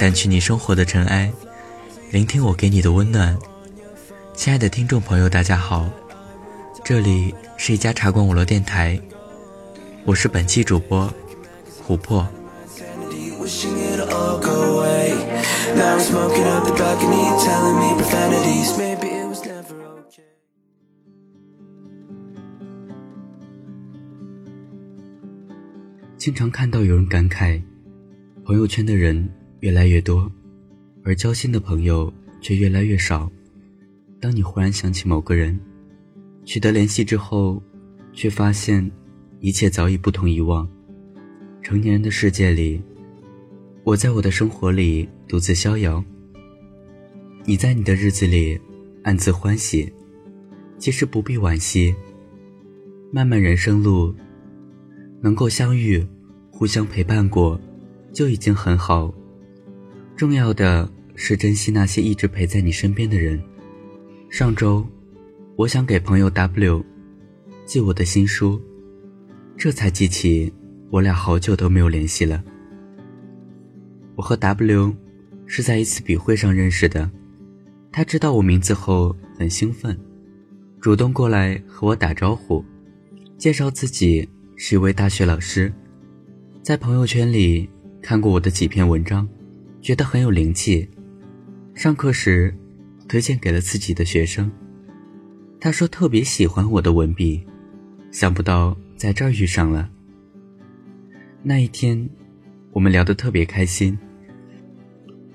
掸去你生活的尘埃，聆听我给你的温暖。亲爱的听众朋友，大家好，这里是一家茶馆网络电台，我是本期主播琥珀。经常看到有人感慨，朋友圈的人越来越多，而交心的朋友却越来越少。当你忽然想起某个人，取得联系之后，却发现一切早已不同以往。成年人的世界里，我在我的生活里独自逍遥，你在你的日子里暗自欢喜。其实不必惋惜，漫漫人生路。能够相遇，互相陪伴过，就已经很好。重要的是珍惜那些一直陪在你身边的人。上周，我想给朋友 W 寄我的新书，这才记起我俩好久都没有联系了。我和 W 是在一次笔会上认识的，他知道我名字后很兴奋，主动过来和我打招呼，介绍自己。是一位大学老师，在朋友圈里看过我的几篇文章，觉得很有灵气。上课时推荐给了自己的学生，他说特别喜欢我的文笔，想不到在这儿遇上了。那一天，我们聊得特别开心，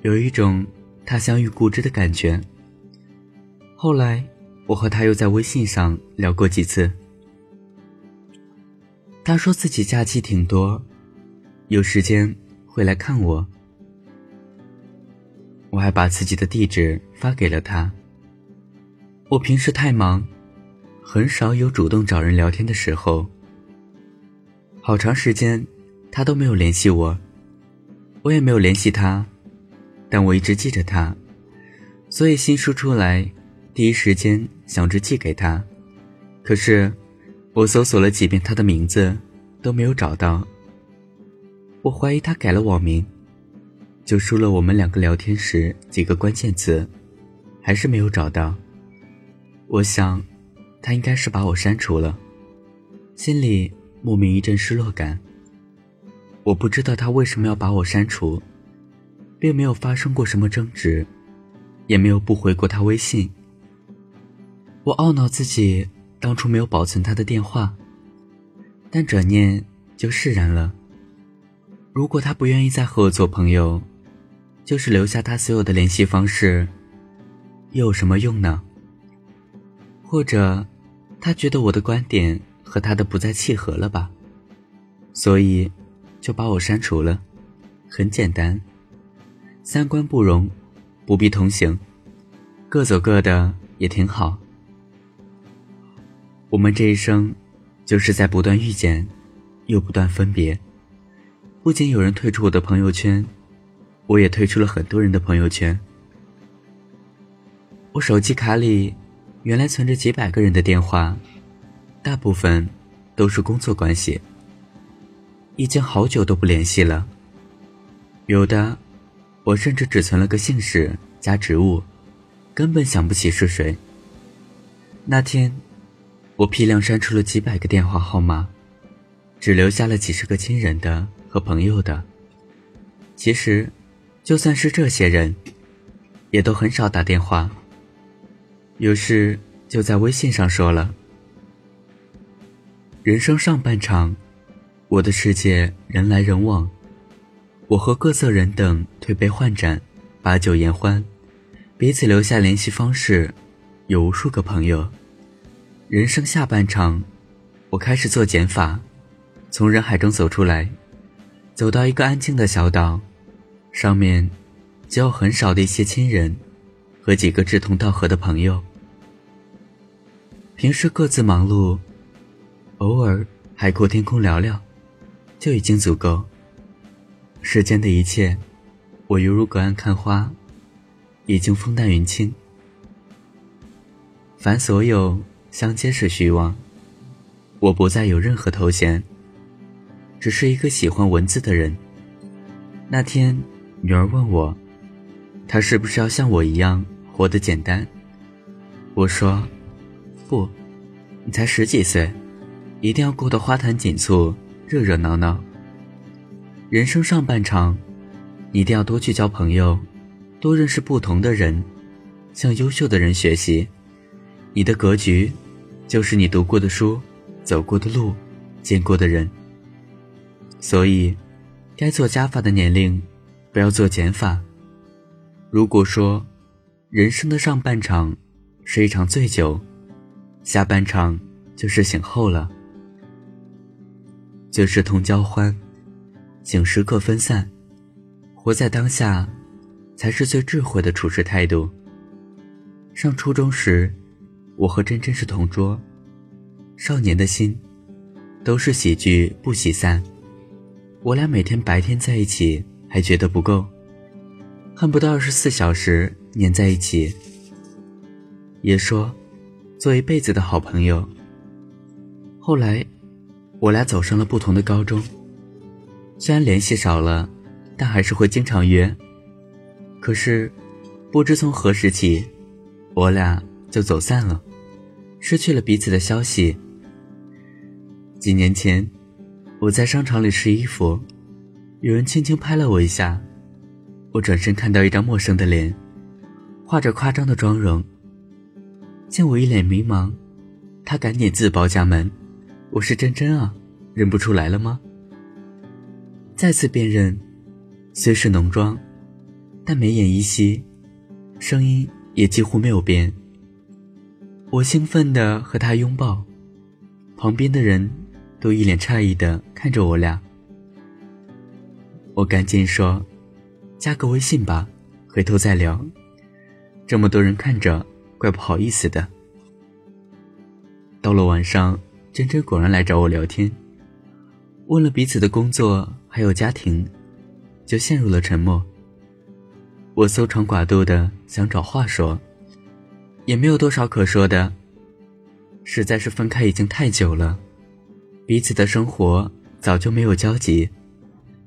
有一种他乡遇故知的感觉。后来，我和他又在微信上聊过几次。他说自己假期挺多，有时间会来看我。我还把自己的地址发给了他。我平时太忙，很少有主动找人聊天的时候。好长时间，他都没有联系我，我也没有联系他，但我一直记着他，所以新书出来，第一时间想着寄给他。可是。我搜索了几遍他的名字，都没有找到。我怀疑他改了网名，就输了我们两个聊天时几个关键词，还是没有找到。我想，他应该是把我删除了，心里莫名一阵失落感。我不知道他为什么要把我删除，并没有发生过什么争执，也没有不回过他微信。我懊恼自己。当初没有保存他的电话，但转念就释然了。如果他不愿意再和我做朋友，就是留下他所有的联系方式，又有什么用呢？或者，他觉得我的观点和他的不再契合了吧，所以就把我删除了。很简单，三观不容，不必同行，各走各的也挺好。我们这一生，就是在不断遇见，又不断分别。不仅有人退出我的朋友圈，我也退出了很多人的朋友圈。我手机卡里原来存着几百个人的电话，大部分都是工作关系，已经好久都不联系了。有的，我甚至只存了个姓氏加职务，根本想不起是谁。那天。我批量删除了几百个电话号码，只留下了几十个亲人的和朋友的。其实，就算是这些人，也都很少打电话。有事就在微信上说了。人生上半场，我的世界人来人往，我和各色人等推杯换盏，把酒言欢，彼此留下联系方式，有无数个朋友。人生下半场，我开始做减法，从人海中走出来，走到一个安静的小岛，上面只有很少的一些亲人和几个志同道合的朋友。平时各自忙碌，偶尔海阔天空聊聊，就已经足够。世间的一切，我犹如隔岸看花，已经风淡云轻。凡所有。相皆是虚妄，我不再有任何头衔，只是一个喜欢文字的人。那天女儿问我，她是不是要像我一样活得简单？我说，不，你才十几岁，一定要过得花团锦簇、热热闹闹。人生上半场，一定要多去交朋友，多认识不同的人，向优秀的人学习。你的格局，就是你读过的书、走过的路、见过的人。所以，该做加法的年龄，不要做减法。如果说，人生的上半场是一场醉酒，下半场就是醒后了。就是同交欢，醒时各分散。活在当下，才是最智慧的处事态度。上初中时。我和真真是同桌，少年的心，都是喜剧不喜散。我俩每天白天在一起还觉得不够，恨不得二十四小时黏在一起。也说，做一辈子的好朋友。后来，我俩走上了不同的高中，虽然联系少了，但还是会经常约。可是，不知从何时起，我俩。就走散了，失去了彼此的消息。几年前，我在商场里试衣服，有人轻轻拍了我一下，我转身看到一张陌生的脸，画着夸张的妆容。见我一脸迷茫，他赶紧自报家门：“我是真真啊，认不出来了吗？”再次辨认，虽是浓妆，但眉眼依稀，声音也几乎没有变。我兴奋地和他拥抱，旁边的人都一脸诧异地看着我俩。我赶紧说：“加个微信吧，回头再聊。”这么多人看着，怪不好意思的。到了晚上，真真果然来找我聊天，问了彼此的工作还有家庭，就陷入了沉默。我搜肠刮肚的想找话说。也没有多少可说的，实在是分开已经太久了，彼此的生活早就没有交集，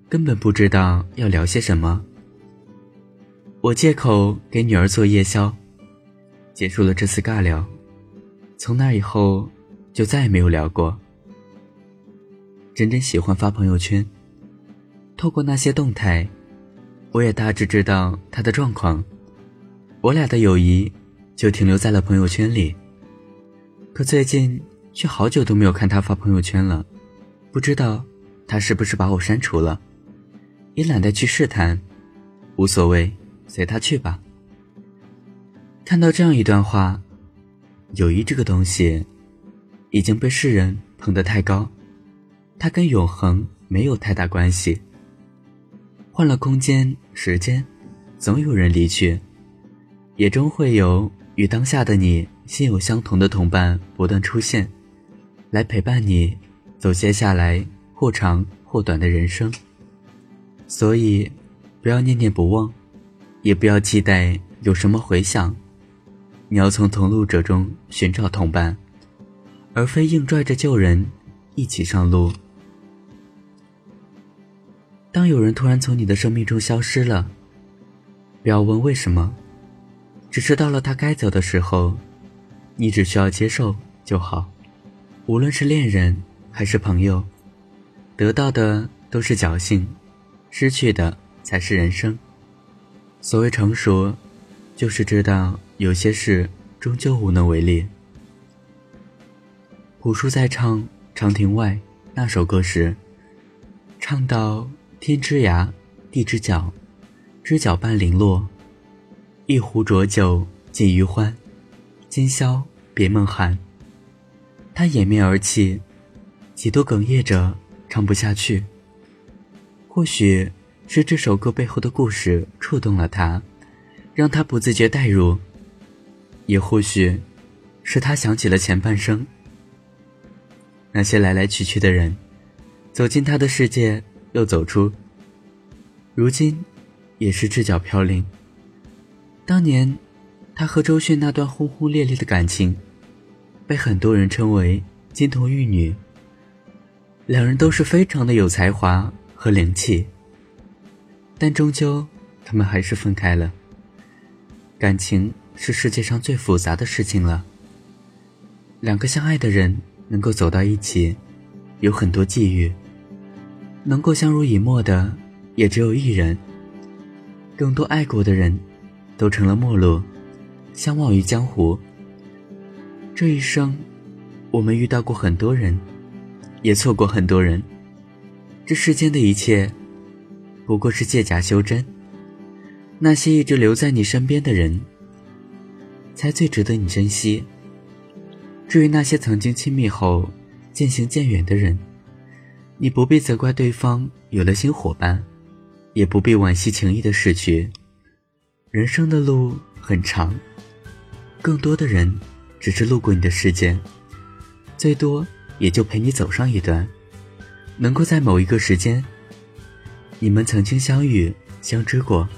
根本不知道要聊些什么。我借口给女儿做夜宵，结束了这次尬聊。从那以后，就再也没有聊过。真真喜欢发朋友圈，透过那些动态，我也大致知道她的状况。我俩的友谊。就停留在了朋友圈里，可最近却好久都没有看他发朋友圈了，不知道他是不是把我删除了，也懒得去试探，无所谓，随他去吧。看到这样一段话，友谊这个东西已经被世人捧得太高，它跟永恒没有太大关系。换了空间、时间，总有人离去，也终会有。与当下的你心有相同的同伴不断出现，来陪伴你走接下来或长或短的人生。所以，不要念念不忘，也不要期待有什么回响。你要从同路者中寻找同伴，而非硬拽着旧人一起上路。当有人突然从你的生命中消失了，不要问为什么。只是到了他该走的时候，你只需要接受就好。无论是恋人还是朋友，得到的都是侥幸，失去的才是人生。所谓成熟，就是知道有些事终究无能为力。朴树在唱《长亭外》那首歌时，唱到天之涯，地之角，知角半零落。一壶浊酒尽余欢，今宵别梦寒。他掩面而泣，几度哽咽着唱不下去。或许是这首歌背后的故事触动了他，让他不自觉代入；也或许是他想起了前半生，那些来来去去的人，走进他的世界又走出，如今也是赤脚飘零。当年，他和周迅那段轰轰烈烈的感情，被很多人称为金童玉女。两人都是非常的有才华和灵气，但终究他们还是分开了。感情是世界上最复杂的事情了。两个相爱的人能够走到一起，有很多际遇。能够相濡以沫的，也只有一人。更多爱过的人，都成了陌路，相忘于江湖。这一生，我们遇到过很多人，也错过很多人。这世间的一切，不过是借假修真。那些一直留在你身边的人，才最值得你珍惜。至于那些曾经亲密后渐行渐远的人，你不必责怪对方有了新伙伴，也不必惋惜情谊的逝去。人生的路很长，更多的人只是路过你的世界，最多也就陪你走上一段。能够在某一个时间，你们曾经相遇、相知过。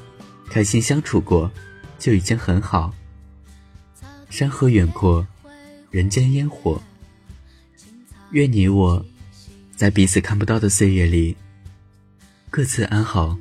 开心相处过，就已经很好。山河远阔，人间烟火。愿你我，在彼此看不到的岁月里，各自安好。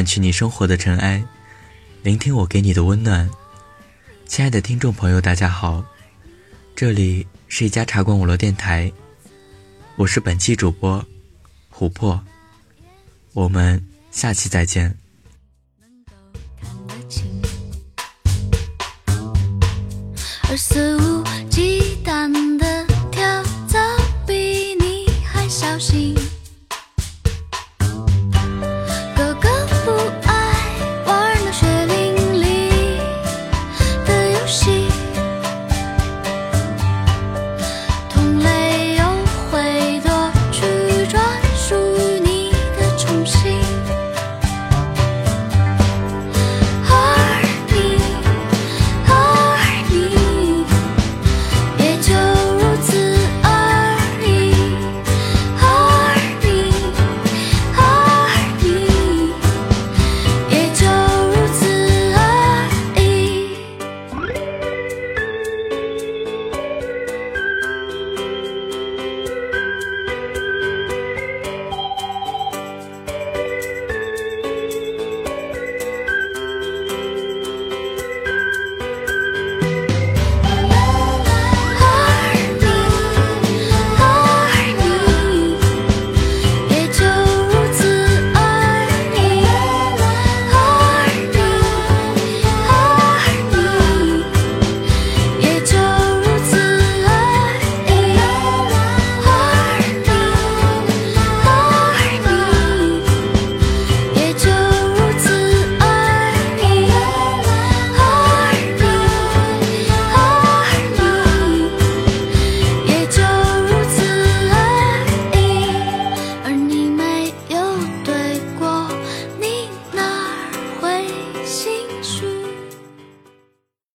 掸去你生活的尘埃，聆听我给你的温暖。亲爱的听众朋友，大家好，这里是一家茶馆网络电台，我是本期主播琥珀，我们下期再见。而肆无忌。